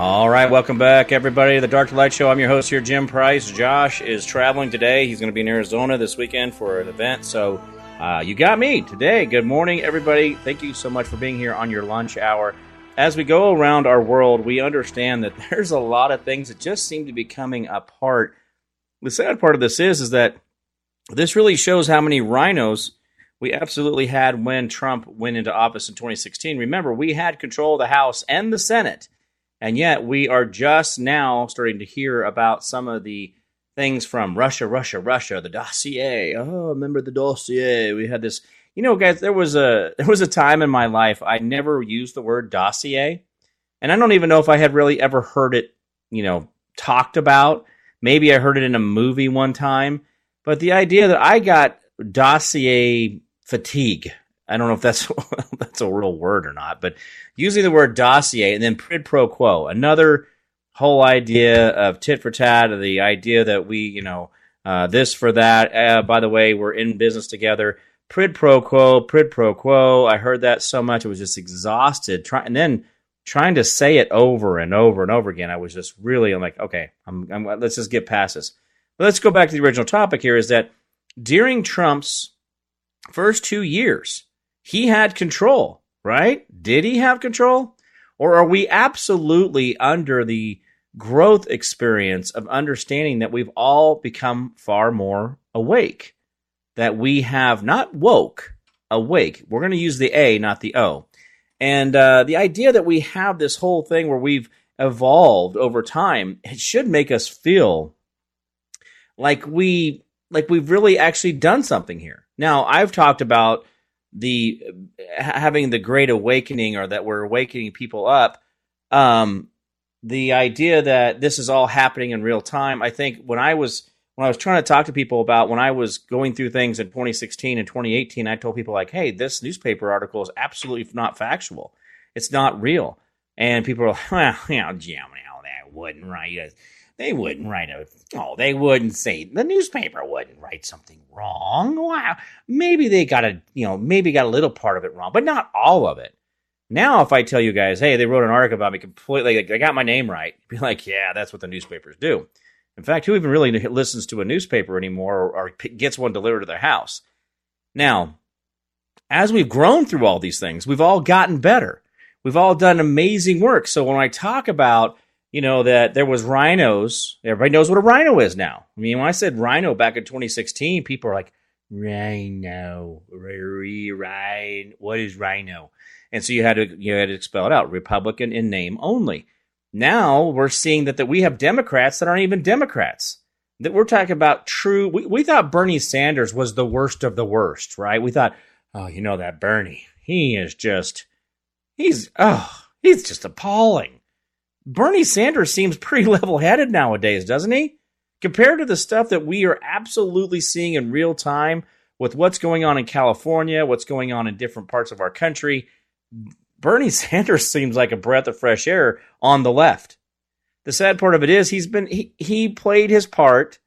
All right, welcome back, everybody, to the Dark to Light Show. I'm your host here, Jim Price. Josh is traveling today. He's going to be in Arizona this weekend for an event, so uh, you got me today. Good morning, everybody. Thank you so much for being here on your lunch hour. As we go around our world, we understand that there's a lot of things that just seem to be coming apart. The sad part of this is, is that this really shows how many rhinos we absolutely had when Trump went into office in 2016. Remember, we had control of the House and the Senate, and yet we are just now starting to hear about some of the things from Russia, Russia, Russia, the dossier. Oh, remember the dossier? We had this. You know, guys, there was a there was a time in my life I never used the word dossier, and I don't even know if I had really ever heard it, you know, talked about. Maybe I heard it in a movie one time, but the idea that I got dossier fatigue. I don't know if that's that's a real word or not, but using the word dossier and then quid pro quo, another whole idea of tit for tat, the idea that we, you know, uh, this for that. Uh, by the way, we're in business together. Prid pro quo, prid pro quo. I heard that so much, I was just exhausted. Trying and then trying to say it over and over and over again. I was just really, I'm like, okay, I'm, I'm, let's just get past this. But let's go back to the original topic here. Is that during Trump's first two years, he had control, right? Did he have control? Or are we absolutely under the growth experience of understanding that we've all become far more awake? That we have not woke, awake. We're going to use the A, not the O. And uh, the idea that we have this whole thing where we've evolved over time, it should make us feel like we like we've really actually done something here. Now, I've talked about the having the great awakening or that we're awakening people up um the idea that this is all happening in real time i think when i was when i was trying to talk to people about when i was going through things in 2016 and 2018 i told people like hey this newspaper article is absolutely not factual. It's not real. And people are like well you know jim now that wouldn't right they wouldn't write a oh they wouldn't say the newspaper wouldn't write something wrong. Wow maybe they got a you know maybe got a little part of it wrong but not all of it. Now if i tell you guys hey they wrote an article about me completely like, i got my name right be like yeah that's what the newspapers do. In fact who even really listens to a newspaper anymore or, or gets one delivered to their house? Now as we've grown through all these things we've all gotten better. We've all done amazing work. So when i talk about you know, that there was rhinos. Everybody knows what a rhino is now. I mean, when I said rhino back in 2016, people are like, rhino, rhino, what is rhino? And so you had to you had to spell it out, Republican in name only. Now we're seeing that, that we have Democrats that aren't even Democrats. That we're talking about true. We, we thought Bernie Sanders was the worst of the worst, right? We thought, oh, you know that Bernie, he is just, he's, oh, he's just appalling. Bernie Sanders seems pretty level headed nowadays, doesn't he? Compared to the stuff that we are absolutely seeing in real time with what's going on in California, what's going on in different parts of our country, Bernie Sanders seems like a breath of fresh air on the left. The sad part of it is he's been he, he played his part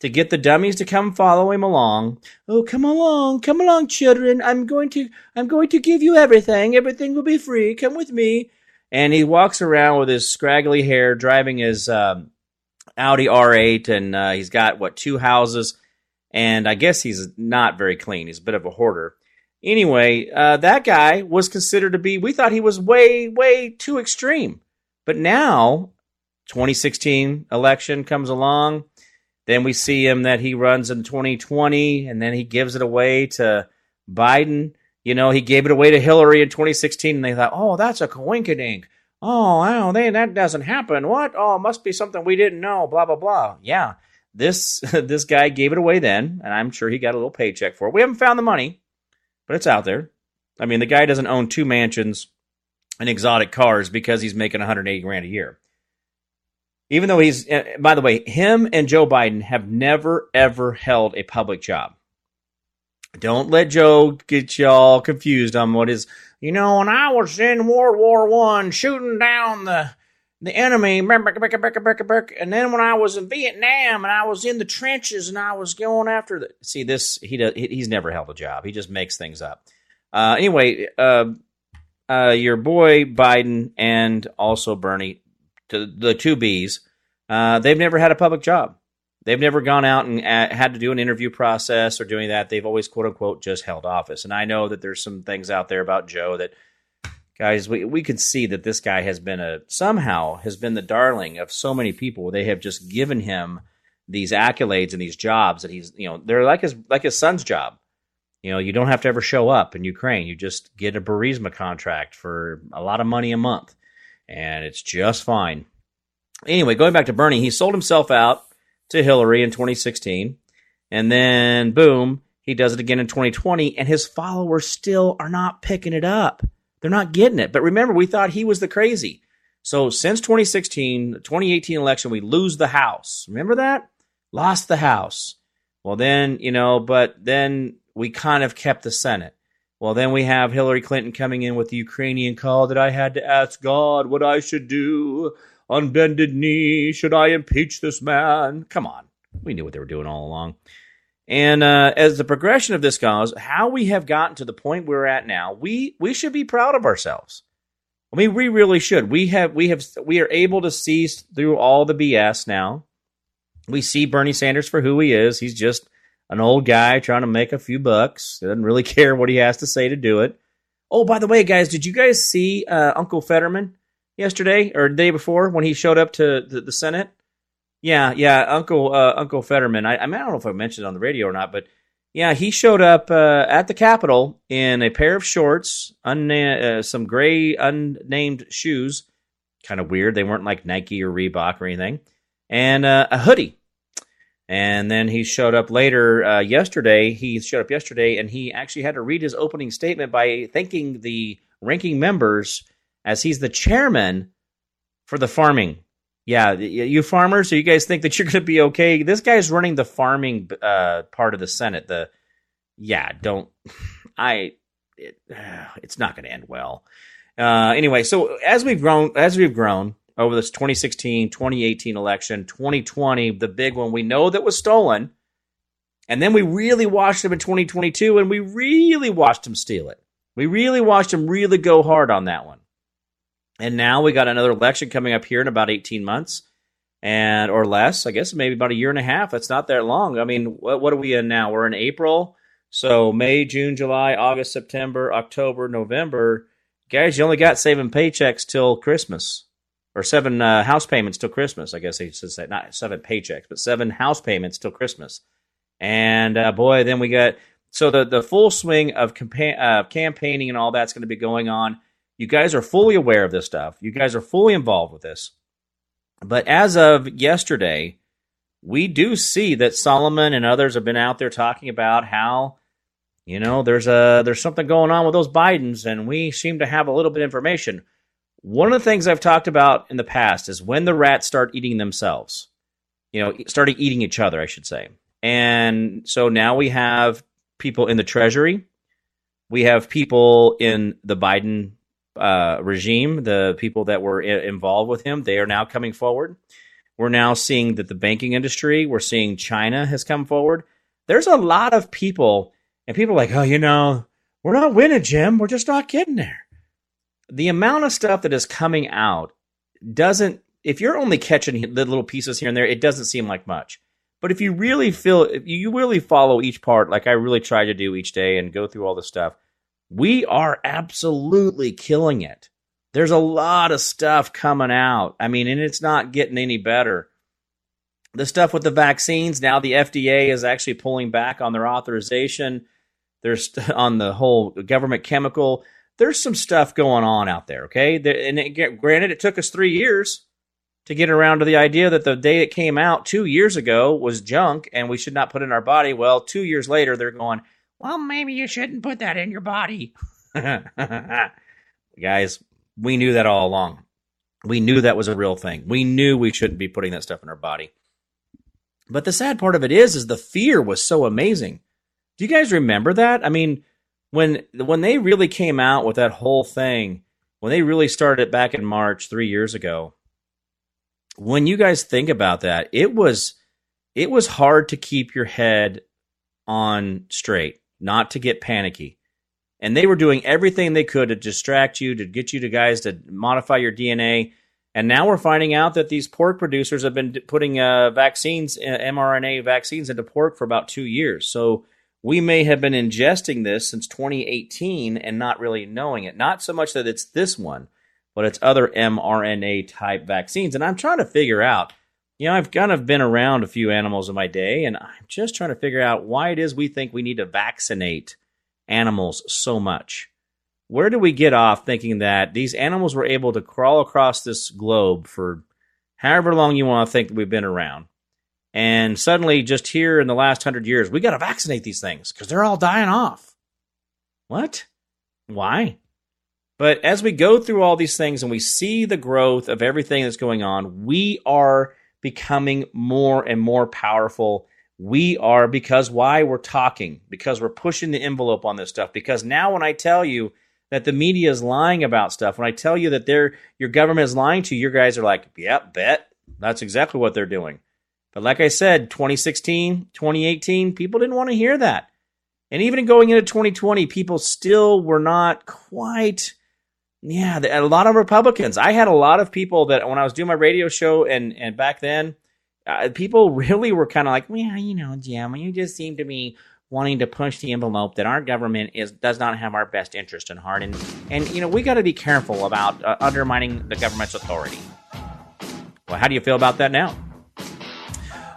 to get the dummies to come follow him along. Oh, come along, come along, children. I'm going to I'm going to give you everything. Everything will be free. Come with me and he walks around with his scraggly hair, driving his um, Audi R8, and uh, he's got what two houses, and I guess he's not very clean. He's a bit of a hoarder. Anyway, uh, that guy was considered to be. We thought he was way, way too extreme, but now, 2016 election comes along. Then we see him that he runs in 2020, and then he gives it away to Biden. You know, he gave it away to Hillary in 2016, and they thought, oh, that's a coinkydink. Oh, wow, they, that doesn't happen. What? Oh, it must be something we didn't know. Blah blah blah. Yeah, this this guy gave it away then, and I'm sure he got a little paycheck for it. We haven't found the money, but it's out there. I mean, the guy doesn't own two mansions and exotic cars because he's making 180 grand a year. even though he's, uh, by the way, him and Joe Biden have never ever held a public job. Don't let Joe get y'all confused on what is. You know, when I was in World War One, shooting down the the enemy, and then when I was in Vietnam and I was in the trenches and I was going after the. See, this he does. He's never held a job. He just makes things up. Uh, anyway, uh, uh, your boy Biden and also Bernie, the two Bs, uh, they've never had a public job. They've never gone out and uh, had to do an interview process or doing that. They've always, quote unquote, just held office. And I know that there's some things out there about Joe that, guys, we, we could see that this guy has been a, somehow has been the darling of so many people. They have just given him these accolades and these jobs that he's, you know, they're like his, like his son's job. You know, you don't have to ever show up in Ukraine. You just get a Burisma contract for a lot of money a month, and it's just fine. Anyway, going back to Bernie, he sold himself out to Hillary in 2016. And then, boom, he does it again in 2020, and his followers still are not picking it up. They're not getting it. But remember, we thought he was the crazy. So since 2016, the 2018 election, we lose the House. Remember that? Lost the House. Well, then, you know, but then we kind of kept the Senate. Well, then we have Hillary Clinton coming in with the Ukrainian call that I had to ask God what I should do on bended knee, should I impeach this man? Come on. We knew what they were doing all along. And uh, as the progression of this goes, how we have gotten to the point we're at now, we we should be proud of ourselves. I mean, we really should. We have we have we are able to see through all the BS now. We see Bernie Sanders for who he is. He's just an old guy trying to make a few bucks. Doesn't really care what he has to say to do it. Oh, by the way, guys, did you guys see uh, Uncle Fetterman? Yesterday or the day before when he showed up to the, the Senate? Yeah, yeah, Uncle uh, Uncle Fetterman. I, I, mean, I don't know if I mentioned it on the radio or not, but yeah, he showed up uh, at the Capitol in a pair of shorts, unna- uh, some gray unnamed shoes, kind of weird. They weren't like Nike or Reebok or anything, and uh, a hoodie. And then he showed up later uh, yesterday. He showed up yesterday, and he actually had to read his opening statement by thanking the ranking members as he's the chairman for the farming. Yeah, you farmers, so you guys think that you're going to be okay? This guy's running the farming uh, part of the Senate. The yeah, don't I? It, it's not going to end well. Uh, anyway, so as we've grown, as we've grown over this 2016, 2018 election, 2020, the big one, we know that was stolen. And then we really watched him in 2022, and we really watched him steal it. We really watched him really go hard on that one. And now we got another election coming up here in about 18 months and or less, I guess maybe about a year and a half. That's not that long. I mean, what, what are we in now? We're in April. So May, June, July, August, September, October, November. Guys, you only got seven paychecks till Christmas or seven uh, house payments till Christmas. I guess they should say not seven paychecks, but seven house payments till Christmas. And uh, boy, then we got so the the full swing of campa- uh, campaigning and all that's going to be going on. You guys are fully aware of this stuff. You guys are fully involved with this. But as of yesterday, we do see that Solomon and others have been out there talking about how you know there's a there's something going on with those Bidens and we seem to have a little bit of information. One of the things I've talked about in the past is when the rats start eating themselves. You know, starting eating each other, I should say. And so now we have people in the treasury. We have people in the Biden uh, regime, the people that were I- involved with him, they are now coming forward. We're now seeing that the banking industry, we're seeing China has come forward. There's a lot of people, and people are like, oh, you know, we're not winning, Jim. We're just not getting there. The amount of stuff that is coming out doesn't, if you're only catching the little pieces here and there, it doesn't seem like much. But if you really feel, if you really follow each part, like I really try to do each day and go through all this stuff, we are absolutely killing it. There's a lot of stuff coming out. I mean, and it's not getting any better. The stuff with the vaccines, now the FDA is actually pulling back on their authorization. There's on the whole government chemical. There's some stuff going on out there, okay? And it, granted, it took us three years to get around to the idea that the day it came out two years ago was junk and we should not put in our body. Well, two years later, they're going, well, maybe you shouldn't put that in your body. Guys, we knew that all along. We knew that was a real thing. We knew we shouldn't be putting that stuff in our body. But the sad part of it is, is the fear was so amazing. Do you guys remember that? I mean, when when they really came out with that whole thing, when they really started it back in March three years ago, when you guys think about that, it was it was hard to keep your head on straight, not to get panicky. And they were doing everything they could to distract you, to get you to guys to modify your DNA. And now we're finding out that these pork producers have been putting uh, vaccines, uh, mRNA vaccines into pork for about two years. So we may have been ingesting this since 2018 and not really knowing it. Not so much that it's this one, but it's other mRNA type vaccines. And I'm trying to figure out, you know, I've kind of been around a few animals in my day, and I'm just trying to figure out why it is we think we need to vaccinate animals so much. Where do we get off thinking that these animals were able to crawl across this globe for however long you want to think we've been around? And suddenly, just here in the last hundred years, we got to vaccinate these things because they're all dying off. What? Why? But as we go through all these things and we see the growth of everything that's going on, we are becoming more and more powerful we are because why we're talking, because we're pushing the envelope on this stuff. Because now, when I tell you that the media is lying about stuff, when I tell you that they're, your government is lying to you, your guys are like, yep, bet. That's exactly what they're doing. But like I said, 2016, 2018, people didn't want to hear that. And even going into 2020, people still were not quite. Yeah, a lot of Republicans. I had a lot of people that when I was doing my radio show and and back then, uh, people really were kind of like, well, you know, Jim, you just seem to be wanting to push the envelope that our government is does not have our best interest in heart, and and you know we got to be careful about uh, undermining the government's authority. Well, how do you feel about that now?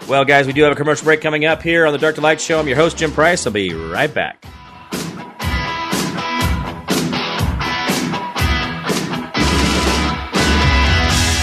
Well, guys, we do have a commercial break coming up here on the Dark to Light Show. I'm your host, Jim Price. I'll be right back.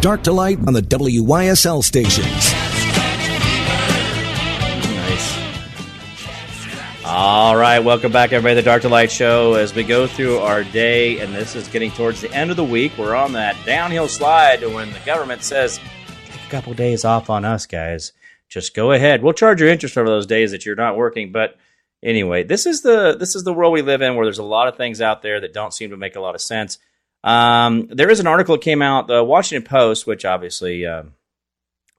Dark to light on the WYSL stations. Nice. All right, welcome back, everybody, the Dark to Light Show. As we go through our day, and this is getting towards the end of the week, we're on that downhill slide when the government says, take a couple days off on us, guys. just go ahead. We'll charge your interest over those days that you're not working. But anyway, this is the this is the world we live in, where there's a lot of things out there that don't seem to make a lot of sense. Um, there is an article that came out, the Washington Post, which obviously uh,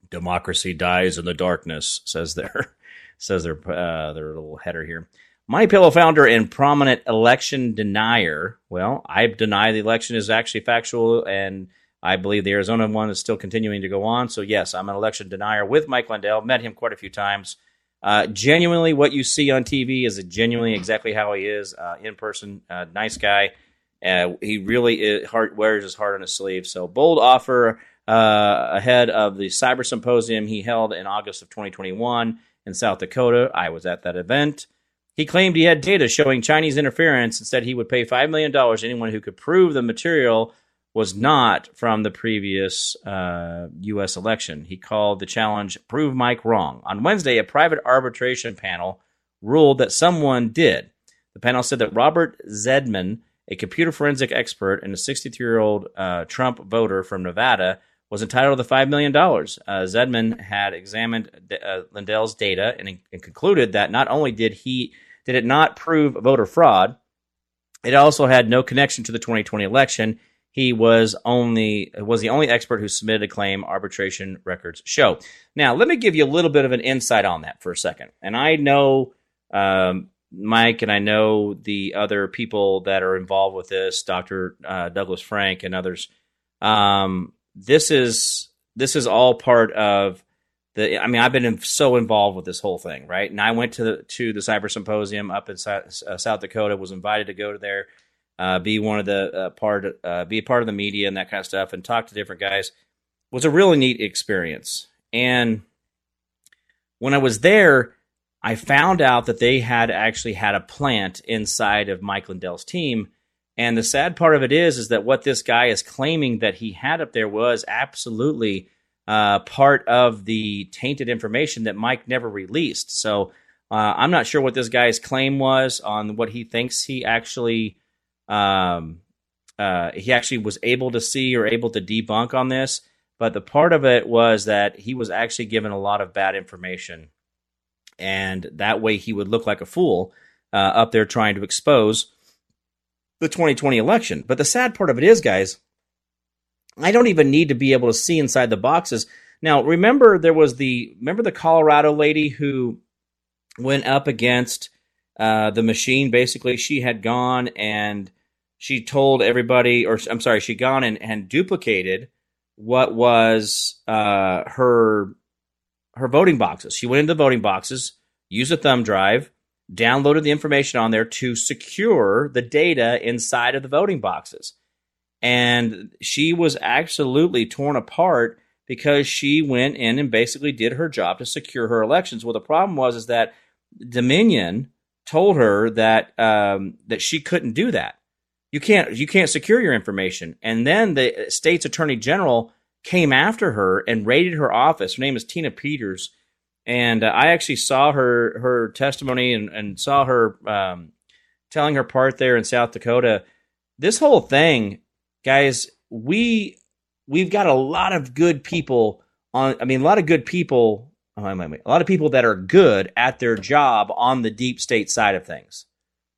democracy dies in the darkness, says their says their uh, their little header here. My Pillow founder and prominent election denier. Well, I deny the election is actually factual, and I believe the Arizona one is still continuing to go on. So yes, I'm an election denier with Mike Lindell. Met him quite a few times. Uh, genuinely, what you see on TV is genuinely exactly how he is uh, in person. Uh, nice guy. Uh, he really is, heart, wears his heart on his sleeve. So bold offer uh, ahead of the Cyber Symposium he held in August of 2021 in South Dakota. I was at that event. He claimed he had data showing Chinese interference and said he would pay $5 million to anyone who could prove the material was not from the previous uh, U.S. election. He called the challenge Prove Mike Wrong. On Wednesday, a private arbitration panel ruled that someone did. The panel said that Robert Zeidman, a computer forensic expert and a 63 year old uh, Trump voter from Nevada, was entitled to the $5 million. Uh, Zeidman had examined uh, Lindell's data and, and concluded that not only did he did it not prove voter fraud? It also had no connection to the 2020 election. He was only was the only expert who submitted a claim arbitration records show. Now, let me give you a little bit of an insight on that for a second. And I know um, Mike and I know the other people that are involved with this, Dr. Uh, Douglas Frank and others. Um, this is this is all part of the, I mean, I've been in, so involved with this whole thing, right? And I went to the to the cyber symposium up in South, uh, South Dakota. Was invited to go to there, uh, be one of the uh, part, uh, be a part of the media and that kind of stuff, and talk to different guys. It was a really neat experience. And when I was there, I found out that they had actually had a plant inside of Mike Lindell's team. And the sad part of it is, is that what this guy is claiming that he had up there was absolutely uh, part of the tainted information that Mike never released. So uh, I'm not sure what this guy's claim was on what he thinks he actually um, uh, he actually was able to see or able to debunk on this. But the part of it was that he was actually given a lot of bad information, and that way he would look like a fool uh, up there trying to expose the 2020 election. But the sad part of it is, guys, I don't even need to be able to see inside the boxes. Now, remember there was the remember the Colorado lady who went up against uh, the machine. Basically, she had gone and she told everybody, or I'm sorry, she gone and, and duplicated what was uh, her her voting boxes. She went into the voting boxes, used a thumb drive, downloaded the information on there to secure the data inside of the voting boxes and she was absolutely torn apart because she went in and basically did her job to secure her elections. Well, the problem was is that Dominion told her that um, that she couldn't do that. You can't you can't secure your information. And then the state's attorney general came after her and raided her office. Her name is Tina Peters, and uh, I actually saw her her testimony and, and saw her um, telling her part there in South Dakota. This whole thing guys, we we've got a lot of good people on. I mean, a lot of good people. Oh, a lot of people that are good at their job on the deep state side of things.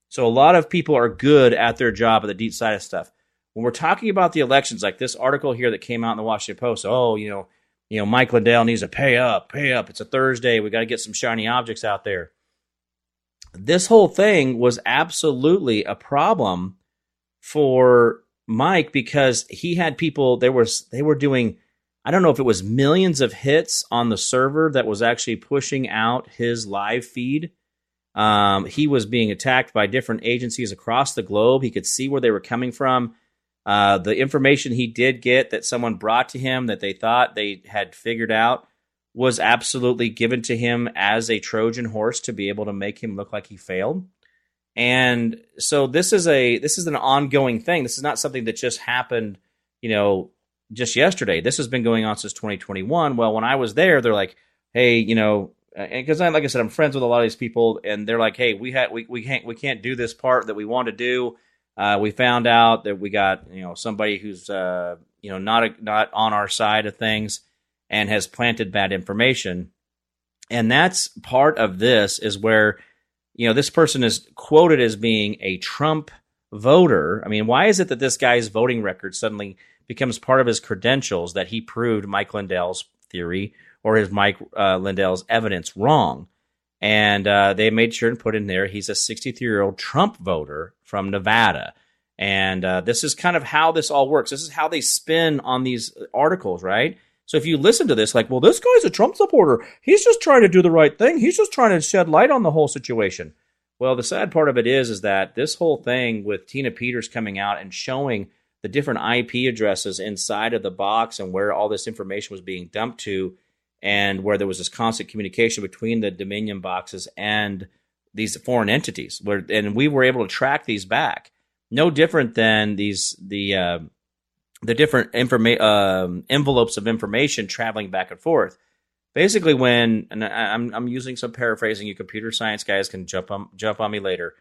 So a lot of people are good at their job at the deep side of stuff. When we're talking about the elections, like this article here that came out in the Washington Post, oh, you know, you know, Mike Lindell needs to pay up, pay up. It's a Thursday. We got to get some shiny objects out there. This whole thing was absolutely a problem for Mike because he had people there was they were doing I don't know if it was millions of hits on the server that was actually pushing out his live feed. Um, he was being attacked by different agencies across the globe. He could see where they were coming from. Uh, the information he did get that someone brought to him that they thought they had figured out was absolutely given to him as a Trojan horse to be able to make him look like he failed. And so this is a this is an ongoing thing. This is not something that just happened, you know, just yesterday. This has been going on since 2021. Well, when I was there, they're like, "Hey, you know, because like I said, I'm friends with a lot of these people, and they're like, "Hey, we had we, we can't we can't do this part that we want to do. Uh, we found out that we got you know somebody who's uh, you know not a, not on our side of things and has planted bad information." And that's part of this is where, you know, this person is quoted as being a Trump voter. I mean, why is it that this guy's voting record suddenly becomes part of his credentials that he proved Mike Lindell's theory or his Mike uh, Lindell's evidence wrong? And uh, they made sure and put in there he's a 63 year old Trump voter from Nevada. And uh, this is kind of how this all works. This is how they spin on these articles, right? So if you listen to this, like, well, this guy's a Trump supporter. He's just trying to do the right thing. He's just trying to shed light on the whole situation. Well, the sad part of it is, is that this whole thing with Tina Peters coming out and showing the different IP addresses inside of the box and where all this information was being dumped to, and where there was this constant communication between the Dominion boxes and these foreign entities, where and we were able to track these back no different than these the uh, the different informa- um, envelopes of information traveling back and forth. Basically, when and I'm I'm using some paraphrasing, you computer science guys can jump on jump on me later.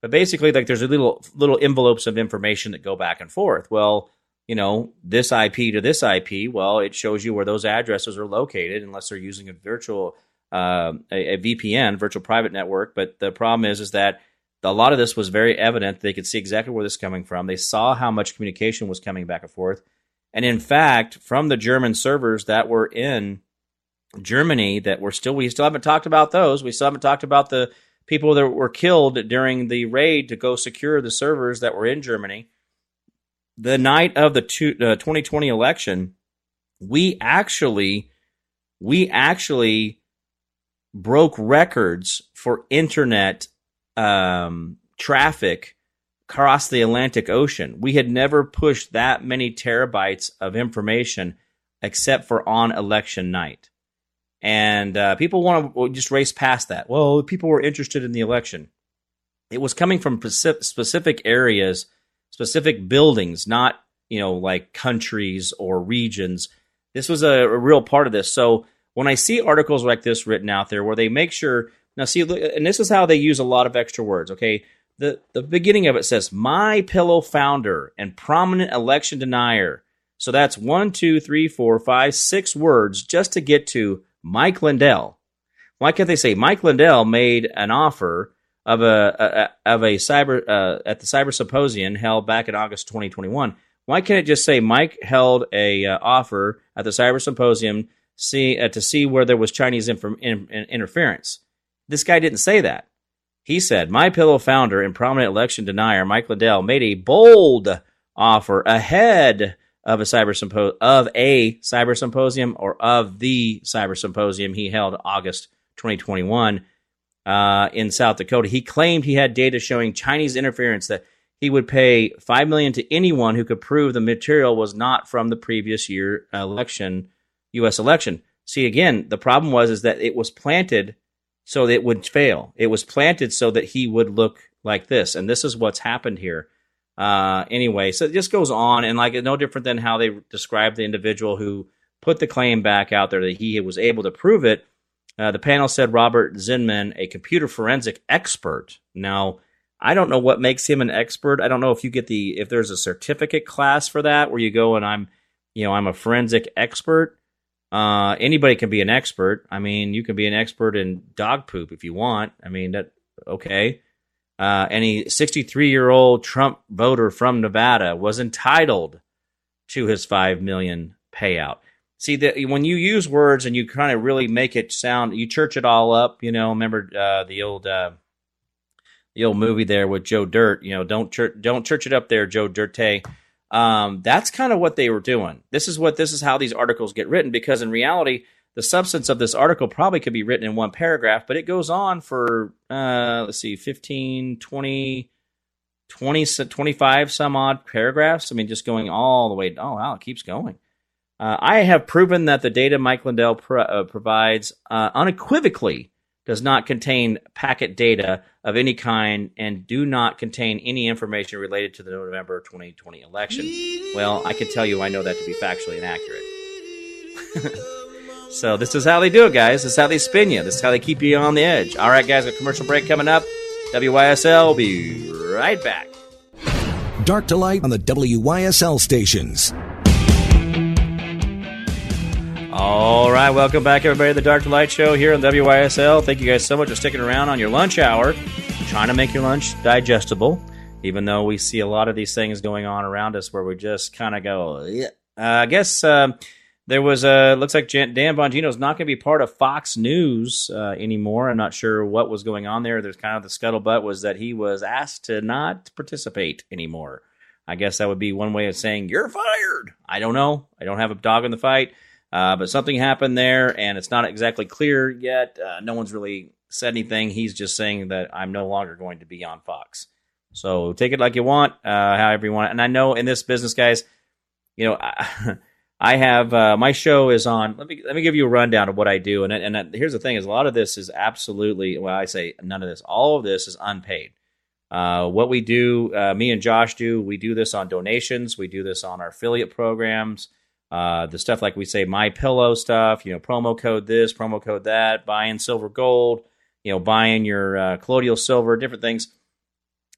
But basically, like there's a little little envelopes of information that go back and forth. Well, you know, this IP to this IP, well, it shows you where those addresses are located, unless they're using a virtual uh, a, a VPN, virtual private network. But the problem is, is that a lot of this was very evident. They could see exactly where this is coming from. They saw how much communication was coming back and forth. And in fact, from the German servers that were in Germany that were still, we still haven't talked about those. We still haven't talked about the people that were killed during the raid to go secure the servers that were in Germany. The night of the two, uh, 2020 election, we actually, we actually broke records for internet um, traffic across the Atlantic Ocean. We had never pushed that many terabytes of information except for on election night. And uh, people want to just race past that. Well, people were interested in the election. It was coming from specific areas, specific buildings, not you know like countries or regions. This was a, a real part of this. So when I see articles like this written out there, where they make sure now, see, and this is how they use a lot of extra words. Okay, the the beginning of it says "My Pillow founder and prominent election denier." So that's one, two, three, four, five, six words just to get to Mike Lindell. Why can't they say Mike Lindell made an offer of a, a of a cyber uh, at the cyber symposium held back in August 2021? Why can't it just say Mike held a uh, offer at the cyber symposium see uh, to see where there was Chinese in, in, interference? This guy didn't say that. He said, My Pillow founder and prominent election denier Mike Lindell made a bold offer ahead of a cyber sympo- of a cyber symposium or of the cyber symposium he held August 2021 uh, in South Dakota. He claimed he had data showing Chinese interference that he would pay five million to anyone who could prove the material was not from the previous year election, U.S. election. See, again, the problem was is that it was planted so that it would fail. It was planted so that he would look like this, and this is what's happened here. Uh, anyway, so it just goes on, and like no different than how they described the individual who put the claim back out there that he was able to prove it. Uh, the panel said Robert Zinman, a computer forensic expert. Now, I don't know what makes him an expert. I don't know if you get the if there's a certificate class for that where you go and I'm, you know, I'm a forensic expert. Uh, anybody can be an expert. I mean, you can be an expert in dog poop if you want. I mean, that okay. Uh, any 63 year old Trump voter from Nevada was entitled to his five million payout. See that when you use words and you kind of really make it sound, you church it all up. You know, remember uh, the old uh, the old movie there with Joe Dirt. You know, don't church don't church it up there, Joe Dirte. Um, that's kind of what they were doing. This is what this is how these articles get written because in reality, the substance of this article probably could be written in one paragraph, but it goes on for uh, let's see, 15, 20, 20, 25 some odd paragraphs. I mean, just going all the way. Oh, wow, it keeps going. Uh, I have proven that the data Mike Lindell pro- uh, provides uh, unequivocally does not contain packet data of any kind and do not contain any information related to the November 2020 election. Well, I can tell you I know that to be factually inaccurate. so this is how they do it, guys. This is how they spin you. This is how they keep you on the edge. All right, guys, a commercial break coming up. WYSL will be right back. Dark to light on the WYSL stations. All right, welcome back, everybody, to the Dark to Light Show here on WYSL. Thank you guys so much for sticking around on your lunch hour, trying to make your lunch digestible. Even though we see a lot of these things going on around us, where we just kind of go, yeah. Uh, I guess uh, there was a looks like Dan Bongino is not going to be part of Fox News uh, anymore. I'm not sure what was going on there. There's kind of the scuttlebutt was that he was asked to not participate anymore. I guess that would be one way of saying you're fired. I don't know. I don't have a dog in the fight. Uh, but something happened there, and it's not exactly clear yet. Uh, no one's really said anything. He's just saying that I'm no longer going to be on Fox. So take it like you want, uh, however you want. And I know in this business, guys, you know, I, I have uh, my show is on. Let me let me give you a rundown of what I do. And and here's the thing: is a lot of this is absolutely. Well, I say none of this. All of this is unpaid. Uh, what we do, uh, me and Josh do, we do this on donations. We do this on our affiliate programs. Uh, the stuff like we say my pillow stuff, you know, promo code this, promo code that, buying silver gold, you know, buying your uh, colloidal silver, different things.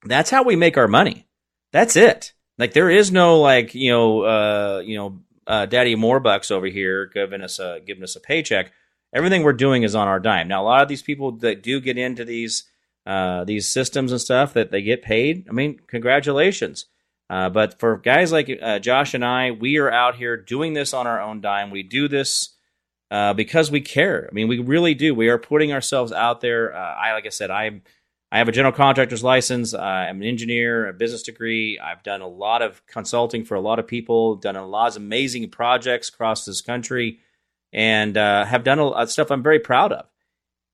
That's how we make our money. That's it. Like there is no like you know uh, you know uh, Daddy Morebucks over here giving us a giving us a paycheck. Everything we're doing is on our dime. Now a lot of these people that do get into these uh, these systems and stuff that they get paid. I mean, congratulations. Uh, but for guys like uh, Josh and I, we are out here doing this on our own dime. We do this uh, because we care. I mean, we really do. We are putting ourselves out there. Uh, I, like I said, I'm I have a general contractor's license. I'm an engineer, a business degree. I've done a lot of consulting for a lot of people, done a lot of amazing projects across this country, and uh, have done a lot of stuff I'm very proud of.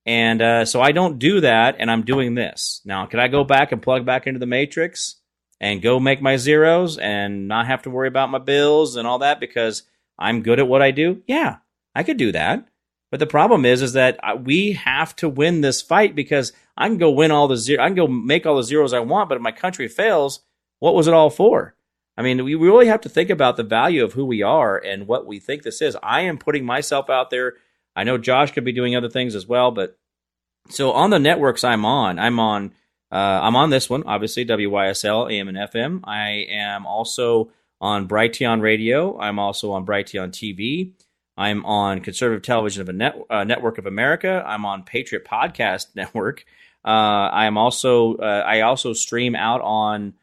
And uh, so I don't do that, and I'm doing this now. Can I go back and plug back into the matrix? And go make my zeros and not have to worry about my bills and all that because I'm good at what I do? Yeah, I could do that. But the problem is, is that uh, we have to win this fight because I can go win all the zero, I can go make all the zeros I want, but if my country fails, what was it all for? I mean, we really have to think about the value of who we are and what we think this is. I am putting myself out there. I know Josh could be doing other things as well, but so on the networks I'm on, I'm on uh, I'm on this one, obviously, WYSL, AM and FM. I am also on Brighteon Radio. I'm also on Brighteon TV. I'm on Conservative Television of a Net, uh, Network of America. I'm on Patriot Podcast Network. Uh, I am also uh, I also stream out on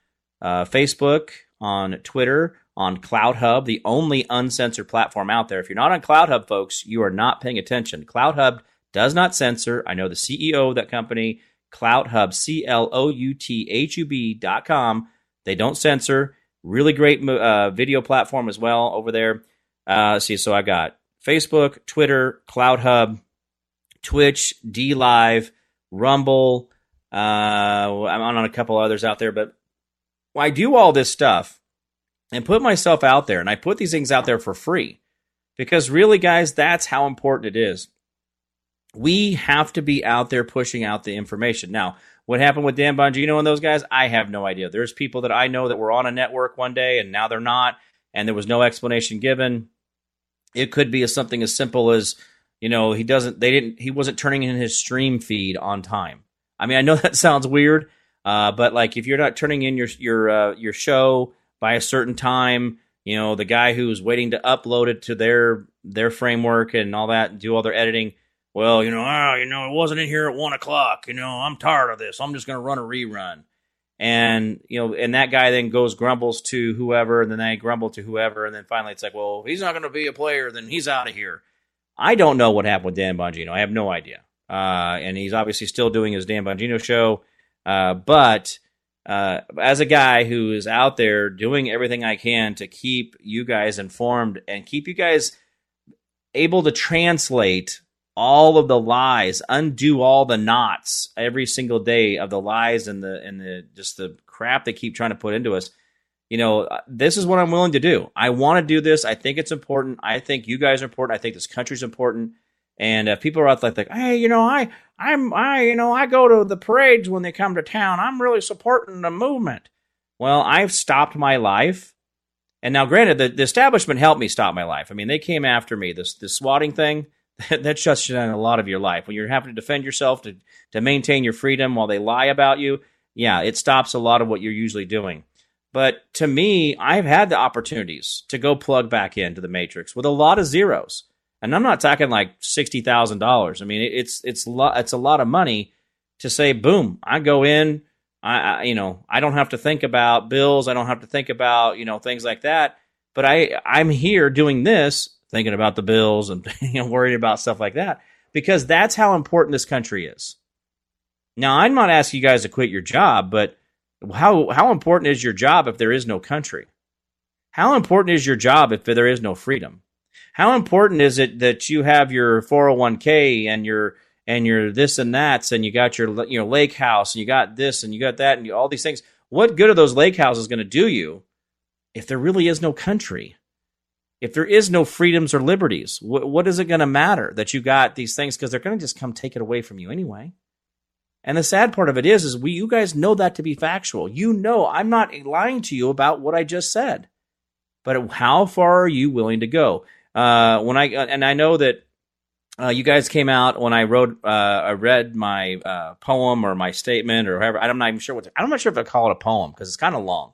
uh, Facebook, on Twitter, on CloutHub, the only uncensored platform out there. If you're not on CloutHub, folks, you are not paying attention. CloutHub does not censor. I know the CEO of that company. CloutHub, C L O U T H U B dot com. They don't censor. Really great uh, video platform as well over there. Uh, see, so I got Facebook, Twitter, CloutHub, Twitch, DLive, Rumble. Uh, I'm on a couple others out there, but I do all this stuff and put myself out there, and I put these things out there for free because really, guys, that's how important it is we have to be out there pushing out the information. Now, what happened with Dan Bongino and those guys, I have no idea. There's people that I know that were on a network one day and now they're not, and there was no explanation given. It could be something as simple as, you know, he doesn't, they didn't, he wasn't turning in his stream feed on time. I mean, I know that sounds weird, uh, but like if you're not turning in your your uh, your show by a certain time, you know, the guy who's waiting to upload it to their their framework and all that, and do all their editing well, you know, ah, you know, it wasn't in here at one o'clock. You know, I'm tired of this. I'm just going to run a rerun. And, you know, and that guy then goes grumbles to whoever, and then they grumble to whoever. And then finally it's like, well, he's not going to be a player, then he's out of here. I don't know what happened with Dan Bongino. I have no idea. Uh, and he's obviously still doing his Dan Bongino show. Uh, but uh, as a guy who is out there doing everything I can to keep you guys informed and keep you guys able to translate all of the lies, undo all the knots every single day of the lies and the and the just the crap they keep trying to put into us. You know, uh, this is what I'm willing to do. I want to do this. I think it's important. I think you guys are important. I think this country's important. And if people are out like, like, hey, you know, I, I'm, I, you know, I go to the parades when they come to town. I'm really supporting the movement. Well, I've stopped my life. And now, granted, the, the establishment helped me stop my life. I mean, they came after me. This, this swatting thing, that shuts down a lot of your life. When you're having to defend yourself to, to maintain your freedom while they lie about you, yeah, it stops a lot of what you're usually doing. But to me, I've had the opportunities to go plug back into the matrix with a lot of zeros. and I'm not talking like sixty thousand dollars. I mean, it's it's lo- it's a lot of money to say, boom, I go in, I, I you know I don't have to think about bills, I don't have to think about you know things like that. But I I'm here doing this, thinking about the bills and you know worried about stuff like that because that's how important this country is. Now, I'm not asking you guys to quit your job, but how how important is your job if there is no country? How important is your job if there is no freedom? How important is it that you have your 401k and your and your this and that's and you got your you know lake house and you got this and you got that and you, all these things? What good are those lake houses going to do you if there really is no country? If there is no freedoms or liberties, what, what is it going to matter that you got these things because they're going to just come take it away from you anyway? And the sad part of it is, is we you guys know that to be factual. You know I'm not lying to you about what I just said. But how far are you willing to go? Uh, when I and I know that uh, you guys came out when I wrote, uh, I read my uh, poem or my statement or whatever. I'm not even sure what to, I'm not sure if I call it a poem because it's kind of long.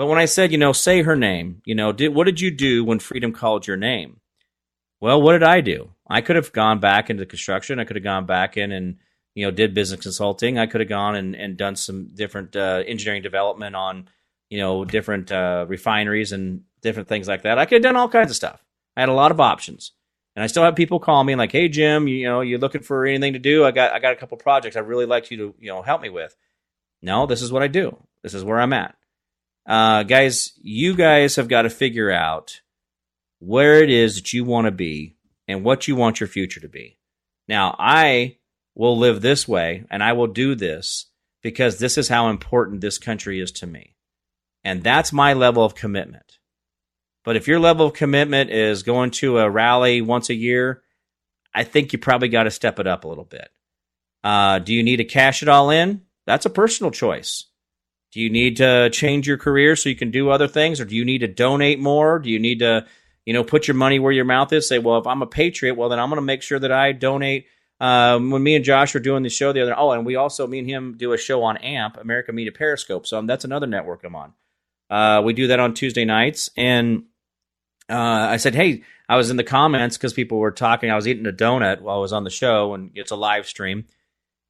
But when I said, you know, say her name, you know, did what did you do when freedom called your name? Well, what did I do? I could have gone back into construction. I could have gone back in and you know did business consulting. I could have gone and, and done some different uh, engineering development on you know different uh, refineries and different things like that. I could have done all kinds of stuff. I had a lot of options, and I still have people call me like, "Hey Jim, you, know, you looking for anything to do? I got I got a couple projects I'd really like you to you know help me with." No, this is what I do. This is where I'm at, uh, guys. You guys have got to figure out where it is that you want to be and what you want your future to be. Now, I will live this way and I will do this because this is how important this country is to me. And that's my level of commitment. But if your level of commitment is going to a rally once a year, I think you probably got to step it up a little bit. Uh, do you need to cash it all in? That's a personal choice. Do you need to change your career so you can do other things, or do you need to donate more? Do you need to, you know, put your money where your mouth is? Say, well, if I'm a patriot, well, then I'm going to make sure that I donate um, when me and Josh were doing the show the other, oh, and we also me and him do a show on AMP, America Media Periscope. So that's another network I'm on. Uh, we do that on Tuesday nights, and uh, I said, hey, I was in the comments because people were talking. I was eating a donut while I was on the show, and it's a live stream.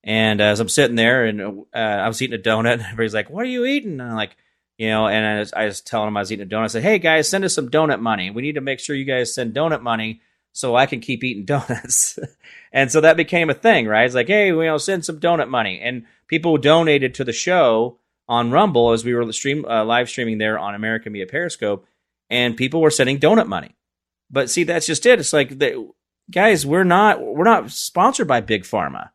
And as I'm sitting there, and uh, I was eating a donut, and everybody's like, "What are you eating?" And I'm like, you know, and I was, I was telling them I was eating a donut. I said, "Hey guys, send us some donut money. We need to make sure you guys send donut money so I can keep eating donuts." And so that became a thing, right? It's like, hey, you know, send some donut money. And people donated to the show on Rumble as we were stream uh, live streaming there on American Media Periscope, and people were sending donut money. But see, that's just it. It's like, guys, we're not we're not sponsored by Big Pharma.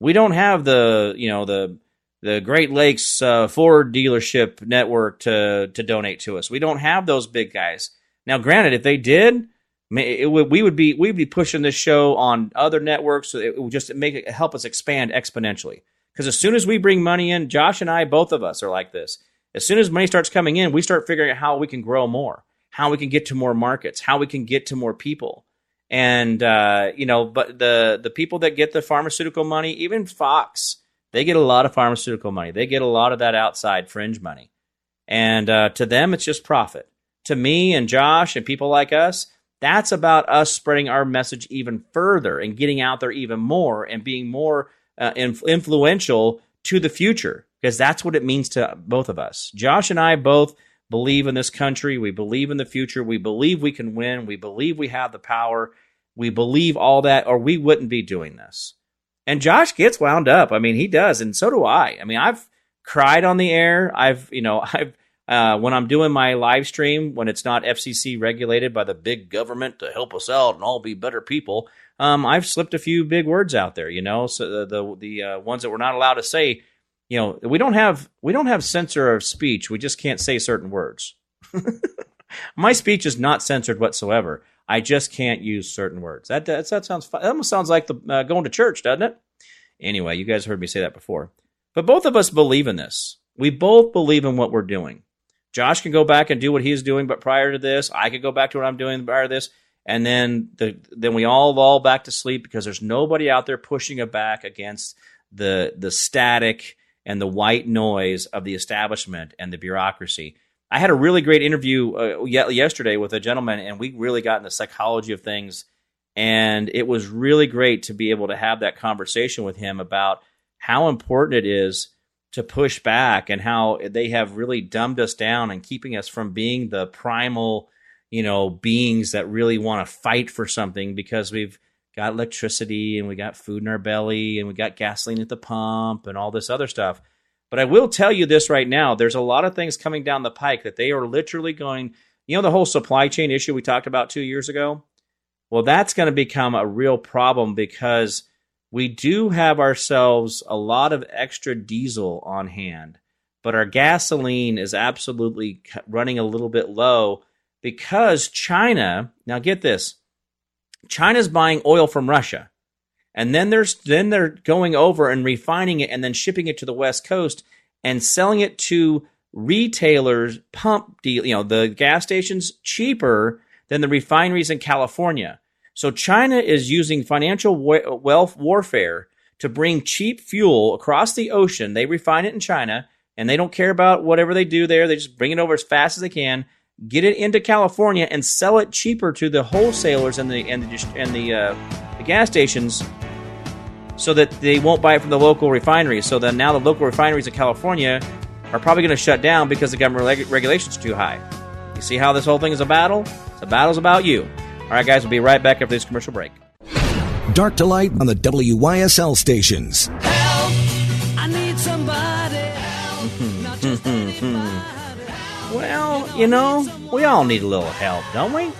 We don't have the you know the the Great Lakes uh, Ford dealership network to to donate to us. We don't have those big guys. Now, granted, if they did, would, we would be we'd be pushing this show on other networks. So it would just make it help us expand exponentially. Because as soon as we bring money in, Josh and I, both of us are like this. As soon as money starts coming in, we start figuring out how we can grow more, how we can get to more markets, how we can get to more people. And uh, you know, but the the people that get the pharmaceutical money, even Fox, they get a lot of pharmaceutical money. They get a lot of that outside fringe money, and uh, to them, it's just profit. To me and Josh and people like us, that's about us spreading our message even further and getting out there even more and being more uh, inf- influential to the future because that's what it means to both of us. Josh and I both believe in this country. We believe in the future. We believe we can win. We believe we have the power. We believe all that, or we wouldn't be doing this. And Josh gets wound up. I mean, he does, and so do I. I mean, I've cried on the air. I've, you know, I've uh, when I'm doing my live stream, when it's not FCC regulated by the big government to help us out and all be better people, um, I've slipped a few big words out there. You know, so the the, the uh, ones that we're not allowed to say. You know, we don't have we don't have censor of speech. We just can't say certain words. my speech is not censored whatsoever. I just can't use certain words. That that, that sounds that almost sounds like the uh, going to church, doesn't it? Anyway, you guys heard me say that before. But both of us believe in this. We both believe in what we're doing. Josh can go back and do what he's doing, but prior to this, I could go back to what I'm doing prior to this, and then the then we all fall back to sleep because there's nobody out there pushing it back against the the static and the white noise of the establishment and the bureaucracy. I had a really great interview uh, yesterday with a gentleman, and we really got in the psychology of things And it was really great to be able to have that conversation with him about how important it is to push back and how they have really dumbed us down and keeping us from being the primal, you know, beings that really want to fight for something because we've got electricity and we got food in our belly and we got gasoline at the pump and all this other stuff. But I will tell you this right now there's a lot of things coming down the pike that they are literally going, you know, the whole supply chain issue we talked about two years ago? Well, that's going to become a real problem because we do have ourselves a lot of extra diesel on hand, but our gasoline is absolutely running a little bit low because China, now get this, China's buying oil from Russia. And then there's then they're going over and refining it and then shipping it to the West Coast and selling it to retailers pump deal, you know, the gas stations cheaper than the refineries in California. So China is using financial wealth warfare to bring cheap fuel across the ocean. They refine it in China and they don't care about whatever they do there. They just bring it over as fast as they can, get it into California and sell it cheaper to the wholesalers and the and the, and the, uh, the gas stations so that they won't buy it from the local refineries. So then now the local refineries in California are probably going to shut down because the government reg- regulations are too high. You see how this whole thing is a battle? The battle's about you. All right, guys, we'll be right back after this commercial break. Dark to light on the WYSL stations. Help! I need somebody. Hmm, hmm, hmm, well, you know, we all need a little help, don't we?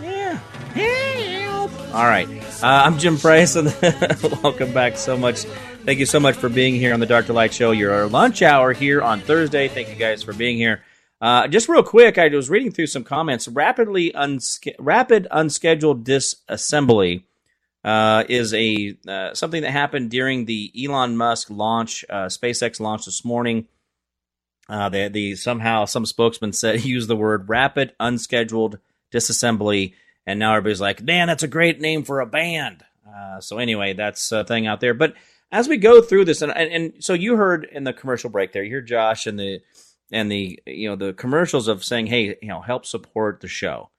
Yeah. Help! All right. Uh, I'm Jim Price, and welcome back so much. Thank you so much for being here on the to Light Show, your lunch hour here on Thursday. Thank you guys for being here. Uh, just real quick, I was reading through some comments. Rapidly rapid unscheduled disassembly uh, is a uh, something that happened during the Elon Musk launch, uh, SpaceX launch this morning. Uh, the, the somehow some spokesman said used the word rapid unscheduled disassembly, and now everybody's like, "Man, that's a great name for a band." Uh, so anyway, that's a thing out there. But as we go through this, and, and, and so you heard in the commercial break there, you hear Josh and the and the you know the commercials of saying, "Hey, you know, help support the show."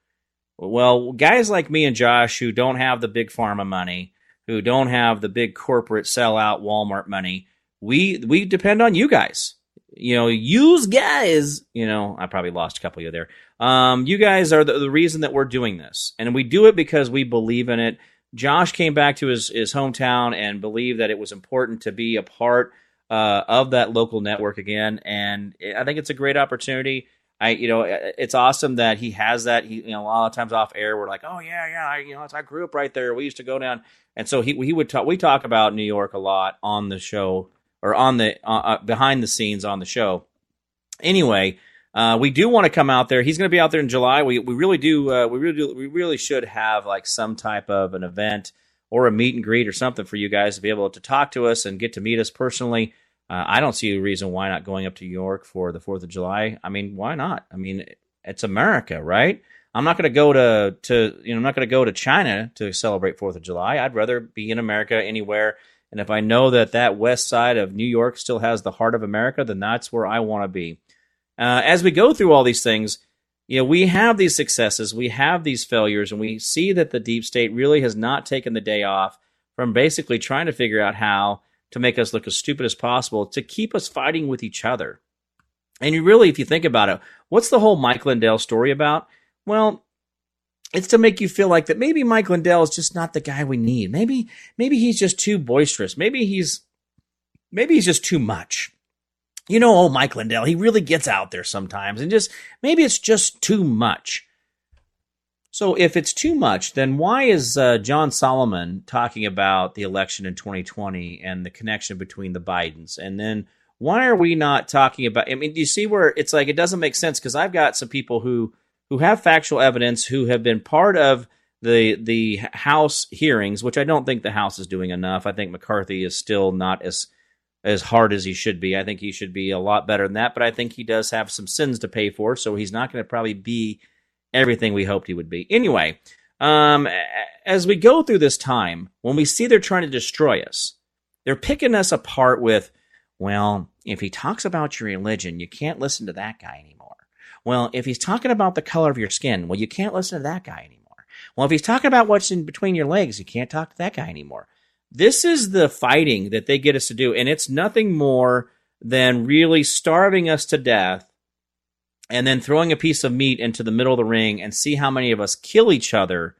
Well, guys like me and Josh who don't have the big pharma money, who don't have the big corporate sellout Walmart money, we we depend on you guys. You know, use guys. You know, I probably lost a couple of you there. Um, you guys are the, the reason that we're doing this, and we do it because we believe in it. Josh came back to his his hometown and believed that it was important to be a part uh, of that local network again. And I think it's a great opportunity. I, you know, it's awesome that he has that. He, you know, a lot of times off air, we're like, oh yeah, yeah, I, you know, I grew up right there. We used to go down, and so he he would talk. We talk about New York a lot on the show or on the uh, uh behind the scenes on the show. Anyway, uh, we do want to come out there. He's going to be out there in July. We we really do. Uh, we really do. We really should have like some type of an event or a meet and greet or something for you guys to be able to talk to us and get to meet us personally. Uh, I don't see a reason why not going up to New York for the Fourth of July. I mean, why not? I mean, it's America, right? I'm not going to go to to you know I'm not going to go to China to celebrate Fourth of July. I'd rather be in America anywhere. And if I know that that west side of New York still has the heart of America, then that's where I want to be. Uh, as we go through all these things, you know, we have these successes, we have these failures, and we see that the deep state really has not taken the day off from basically trying to figure out how to make us look as stupid as possible to keep us fighting with each other. And you really, if you think about it, what's the whole Mike Lindell story about? Well, it's to make you feel like that maybe Mike Lindell is just not the guy we need. Maybe maybe he's just too boisterous. Maybe he's maybe he's just too much. You know, oh Mike Lindell, he really gets out there sometimes and just maybe it's just too much. So if it's too much, then why is uh, John Solomon talking about the election in 2020 and the connection between the Bidens? And then why are we not talking about? I mean, do you see where it's like it doesn't make sense? Because I've got some people who who have factual evidence who have been part of the the House hearings, which I don't think the House is doing enough. I think McCarthy is still not as as hard as he should be. I think he should be a lot better than that. But I think he does have some sins to pay for, so he's not going to probably be everything we hoped he would be. Anyway, um, as we go through this time, when we see they're trying to destroy us, they're picking us apart with, well, if he talks about your religion, you can't listen to that guy anymore. Well, if he's talking about the color of your skin, well, you can't listen to that guy anymore. Well, if he's talking about what's in between your legs, you can't talk to that guy anymore. This is the fighting that they get us to do, and it's nothing more than really starving us to death and then throwing a piece of meat into the middle of the ring and see how many of us kill each other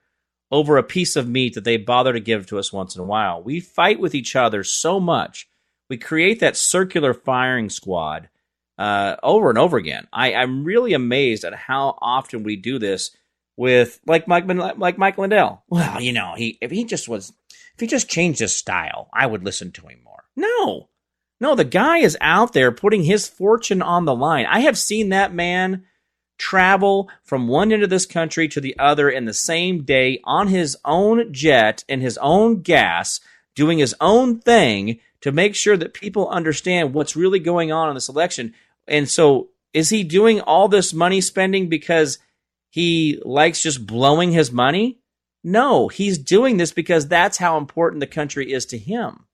over a piece of meat that they bother to give to us once in a while. We fight with each other so much. We create that circular firing squad uh, over and over again. I, I'm really amazed at how often we do this with like Mike like Mike Lindell. Well, you know, he if he just was if he just changed his style, I would listen to him more. No. No, the guy is out there putting his fortune on the line. I have seen that man travel from one end of this country to the other in the same day on his own jet and his own gas, doing his own thing to make sure that people understand what's really going on in this election. And so, is he doing all this money spending because he likes just blowing his money? No, he's doing this because that's how important the country is to him.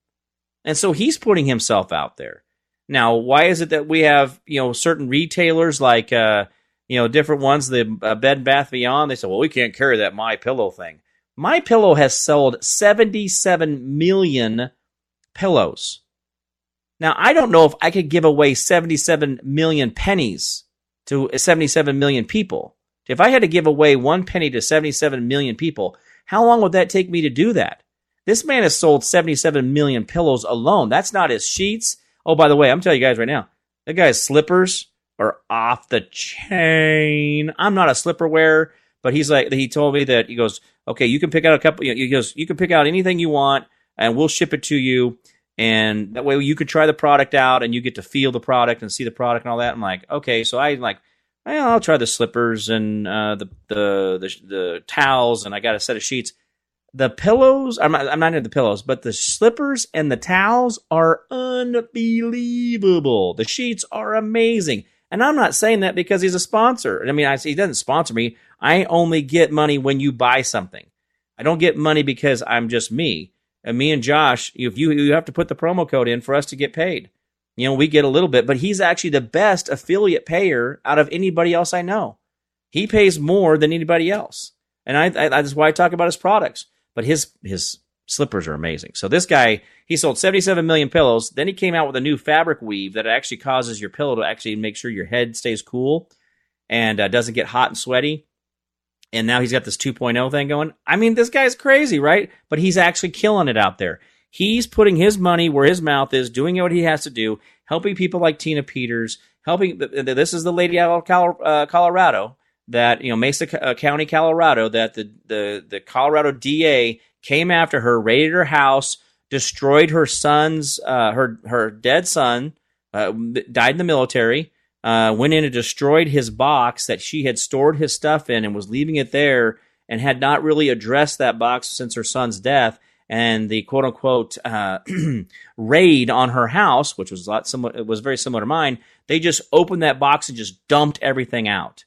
And so he's putting himself out there. Now, why is it that we have, you know, certain retailers like, uh, you know, different ones, the uh, Bed Bath Beyond, they say, well, we can't carry that My Pillow thing. My Pillow has sold 77 million pillows. Now, I don't know if I could give away 77 million pennies to uh, 77 million people. If I had to give away one penny to 77 million people, how long would that take me to do that? This man has sold 77 million pillows alone. That's not his sheets. Oh, by the way, I'm telling you guys right now, that guy's slippers are off the chain. I'm not a slipper wearer, but he's like, he told me that he goes, okay, you can pick out a couple, he goes, you can pick out anything you want and we'll ship it to you. And that way you could try the product out and you get to feel the product and see the product and all that. I'm like, okay. So I like, well, I'll try the slippers and uh, the, the, the the towels, and I got a set of sheets. The pillows, I'm not, I'm not into the pillows, but the slippers and the towels are unbelievable. The sheets are amazing. And I'm not saying that because he's a sponsor. I mean, I, he doesn't sponsor me. I only get money when you buy something. I don't get money because I'm just me. And me and Josh, if you you have to put the promo code in for us to get paid. You know, we get a little bit, but he's actually the best affiliate payer out of anybody else I know. He pays more than anybody else, and I, I that's why I talk about his products. But his his slippers are amazing. So this guy, he sold 77 million pillows. Then he came out with a new fabric weave that actually causes your pillow to actually make sure your head stays cool and uh, doesn't get hot and sweaty. And now he's got this 2.0 thing going. I mean, this guy's crazy, right? But he's actually killing it out there. He's putting his money where his mouth is, doing what he has to do, helping people like Tina Peters, helping. This is the lady out of uh, Colorado that you know Mesa uh, County, Colorado, that the the the Colorado DA came after her, raided her house, destroyed her son's uh, her her dead son, uh, died in the military. Uh, went in and destroyed his box that she had stored his stuff in and was leaving it there and had not really addressed that box since her son's death and the quote unquote uh, raid on her house, which was a lot similar, it was very similar to mine. They just opened that box and just dumped everything out.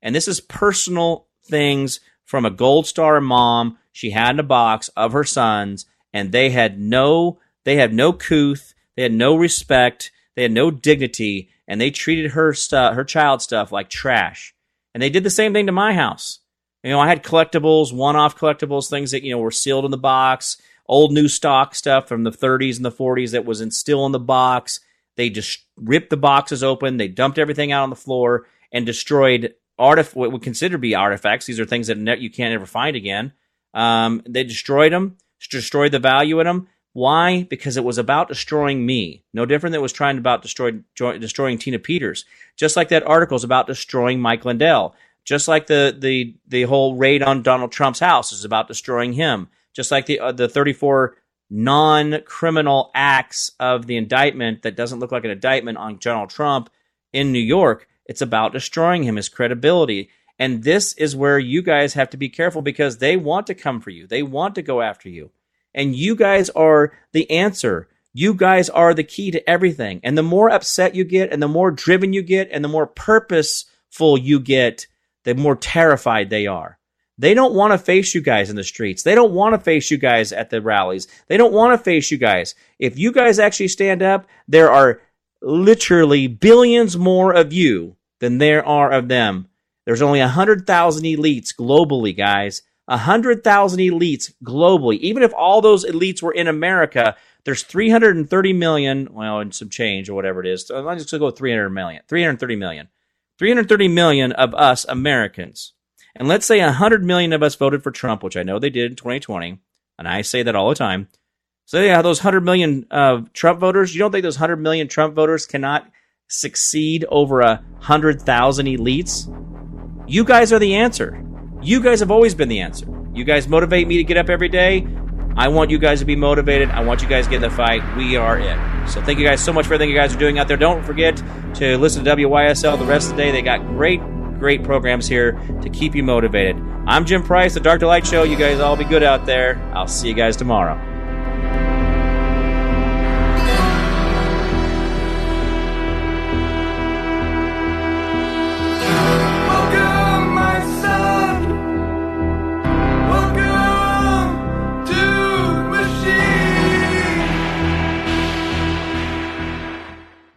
And this is personal things from a Gold Star mom she had in a box of her sons, and they had no, they had no couth, they had no respect, they had no dignity, and they treated her stuff, her child stuff, like trash. And they did the same thing to my house. You know, I had collectibles, one-off collectibles, things that you know were sealed in the box, old new stock stuff from the 30s and the 40s that was in, still in the box. They just ripped the boxes open, they dumped everything out on the floor, and destroyed artif- what would consider to be artifacts. These are things that you can't ever find again. Um, they destroyed them, destroyed the value in them. Why? Because it was about destroying me. No different than it was trying about destroy, destroying Tina Peters. Just like that article is about destroying Mike Lindell. Just like the the the whole raid on Donald Trump's house is about destroying him. Just like the uh, the 34 non-criminal acts of the indictment that doesn't look like an indictment on Donald Trump in New York, it's about destroying him, his credibility. And this is where you guys have to be careful because they want to come for you. They want to go after you. And you guys are the answer. You guys are the key to everything. And the more upset you get, and the more driven you get, and the more purposeful you get, the more terrified they are. They don't want to face you guys in the streets. They don't want to face you guys at the rallies. They don't want to face you guys. If you guys actually stand up, there are literally billions more of you than there are of them. There's only 100,000 elites globally, guys. 100,000 elites globally. Even if all those elites were in America, there's 330 million, well, and some change or whatever it is. So I'm just going to go 300 million. 330 million. 330 million of us Americans. And let's say 100 million of us voted for Trump, which I know they did in 2020. And I say that all the time. So yeah, those 100 million uh, Trump voters, you don't think those 100 million Trump voters cannot succeed over a 100,000 elites? You guys are the answer. You guys have always been the answer. You guys motivate me to get up every day. I want you guys to be motivated. I want you guys to get in the fight. We are it. So thank you guys so much for everything you guys are doing out there. Don't forget to listen to WYSL the rest of the day. They got great, great programs here to keep you motivated. I'm Jim Price, the Dark to Light Show. You guys all be good out there. I'll see you guys tomorrow.